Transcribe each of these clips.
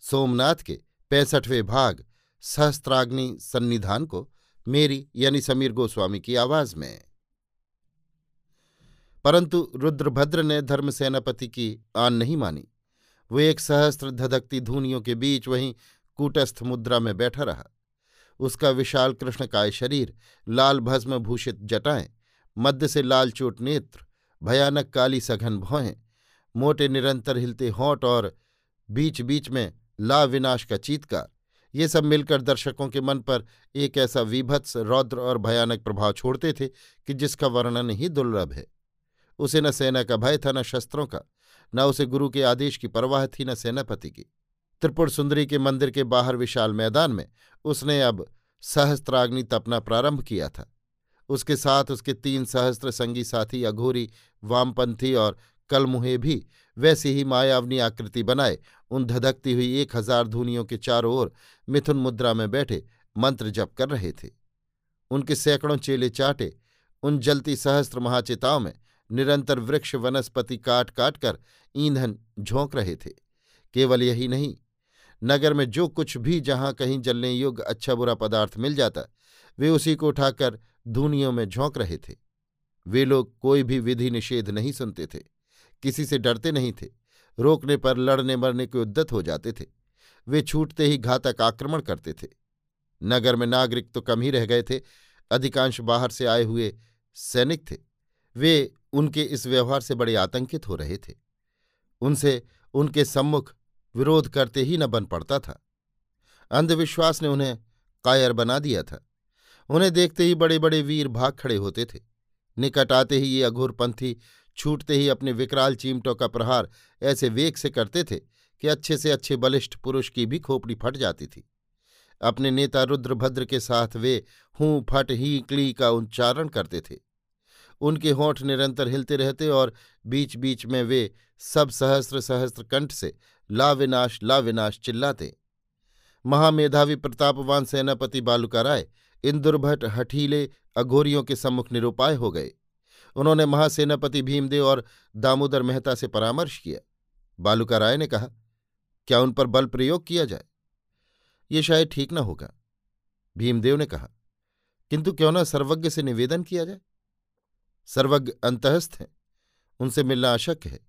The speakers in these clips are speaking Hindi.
सोमनाथ के पैंसठवें भाग सहस्त्राग्नि सन्निधान को मेरी यानी समीर गोस्वामी की आवाज़ में। परंतु रुद्रभद्र ने धर्म सेनापति की आन नहीं मानी। वो एक सहस्त्र धधकती धूनियों के बीच वहीं कूटस्थ मुद्रा में बैठा रहा। उसका विशाल कृष्णकाय शरीर, लाल भस्म भूषित जटाएँ, मध्य से लाल चोट नेत्र, भयानक काली सघन भौहें, मोटे निरंतर हिलते होंठ और बीच बीच में ला विनाश का चीतकार। ये सब मिलकर दर्शकों के मन पर एक ऐसा विभत्स रौद्र और भयानक प्रभाव छोड़ते थे कि जिसका वर्णन ही दुर्लभ है। उसे न सेना का भय था, न शस्त्रों का, न उसे गुरु के आदेश की परवाह थी, न सेनापति की। त्रिपुर सुंदरी के मंदिर के बाहर विशाल मैदान में उसने अब सहस्त्राग्नि तपना प्रारंभ किया था। उसके साथ उसके तीन सहस्त्र संगी साथी, अघोरी, वामपंथी और कलमुहे भी वैसी ही मायावनी आकृति बनाए। उन धधकती हुई एक हज़ार धूनियों के चारों ओर मिथुन मुद्रा में बैठे, मंत्र जप कर रहे थे। उनके सैकड़ों चेले चाटे। उन जलती सहस्त्र महाचिताओं में निरंतर वृक्ष वनस्पति काट काट कर ईंधन झोंक रहे थे। केवल यही नहीं, नगर में जो कुछ भी जहाँ कहीं जलने योग्य अच्छा बुरा पदार्थ मिल जाता, वे उसी को उठाकर धूनियों में झोंक रहे थे। वे लोग कोई भी विधि निषेध नहीं सुनते थे। किसी से डरते नहीं थे। रोकने पर, लड़ने मरने के उद्दत हो जाते थे। वे छूटते ही घातक आक्रमण करते थे। नगर में नागरिक तो कम ही रह गए थे। अधिकांश बाहर से आए हुए सैनिक थे। वे उनके इस व्यवहार से बड़े आतंकित हो रहे थे। उनसे उनके सम्मुख विरोध करते ही न बन पड़ता था। अंधविश्वास ने उन्हें कायर बना दिया था। उन्हें देखते ही बड़े बड़े वीर भाग खड़े होते थे। निकट आते ही ये अघोरपंथी छूटते ही अपने विकराल चीमटों का प्रहार ऐसे वेग से करते थे कि अच्छे से अच्छे बलिष्ठ पुरुष की भी खोपड़ी फट जाती थी। अपने नेता रुद्रभद्र के साथ वे हूँ, फट, ही, क्ली का उच्चारण करते थे। उनके होठ निरंतर हिलते रहते और बीच बीच में वे सब सहस्त्र सहस्त्र कंठ से लाविनाश लाविनाश चिल्लाते। महामेधावी प्रतापवान सेनापति बालुका राय इन दुर्भट, हठीले, अघोरियों के सम्मुख निरुपाय हो गए। उन्होंने महासेनापति भीमदेव और दामोदर मेहता से परामर्श किया। बालूका राय ने कहा, क्या उन पर बल प्रयोग किया जाए? ये शायद ठीक न होगा। भीमदेव ने कहा, किंतु क्यों न सर्वज्ञ से निवेदन किया जाए? सर्वज्ञ अंतहस्थ हैं, उनसे मिलना अशक्य है,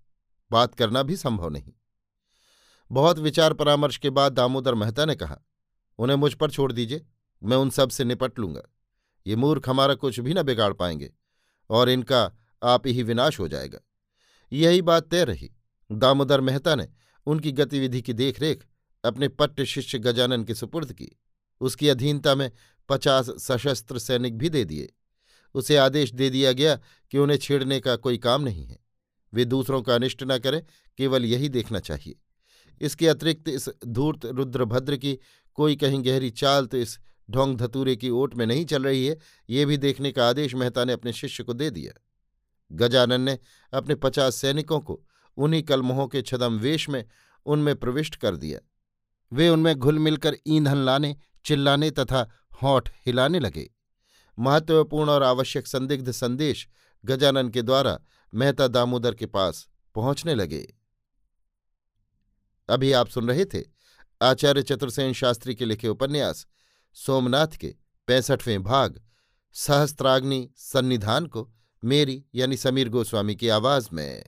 बात करना भी संभव नहीं। बहुत विचार परामर्श के बाद दामोदर मेहता ने कहा, उन्हें मुझ पर छोड़ दीजिए, मैं उन सबसे निपट लूँगा। ये मूर्ख हमारा कुछ भी न बिगाड़ पाएँगे। और इनका आप ही विनाश हो जाएगा। यही बात तय रही। दामोदर मेहता ने उनकी गतिविधि की देखरेख अपने पट्ट शिष्य गजानन के सुपुर्द की। उसकी अधीनता में पचास सशस्त्र सैनिक भी दे दिए। उसे आदेश दे दिया गया कि उन्हें छेड़ने का कोई काम नहीं है। वे दूसरों का अनिष्ट न करें, केवल यही देखना चाहिए। इसके अतिरिक्त इस धूर्त रुद्रभद्र की कोई कहीं गहरी चाल तो इस ढोंग धतूरे की ओट में नहीं चल रही है, ये भी देखने का आदेश मेहता ने अपने शिष्य को दे दिया। गजानन ने अपने पचास सैनिकों को उन्हीं कलमोहों के छदम वेश में उनमें प्रविष्ट कर दिया। वे उनमें घुल मिलकर ईंधन लाने, चिल्लाने तथा होठ हिलाने लगे। महत्वपूर्ण और आवश्यक संदिग्ध संदेश गजानन के द्वारा मेहता दामोदर के पास पहुँचने लगे। अभी आप सुन रहे थे आचार्य चतुर्सेन शास्त्री के लिखे उपन्यास सोमनाथ के पैंसठवें भाग सहस्त्राग्नि सन्निधान को मेरी यानी समीर गोस्वामी की आवाज़ में।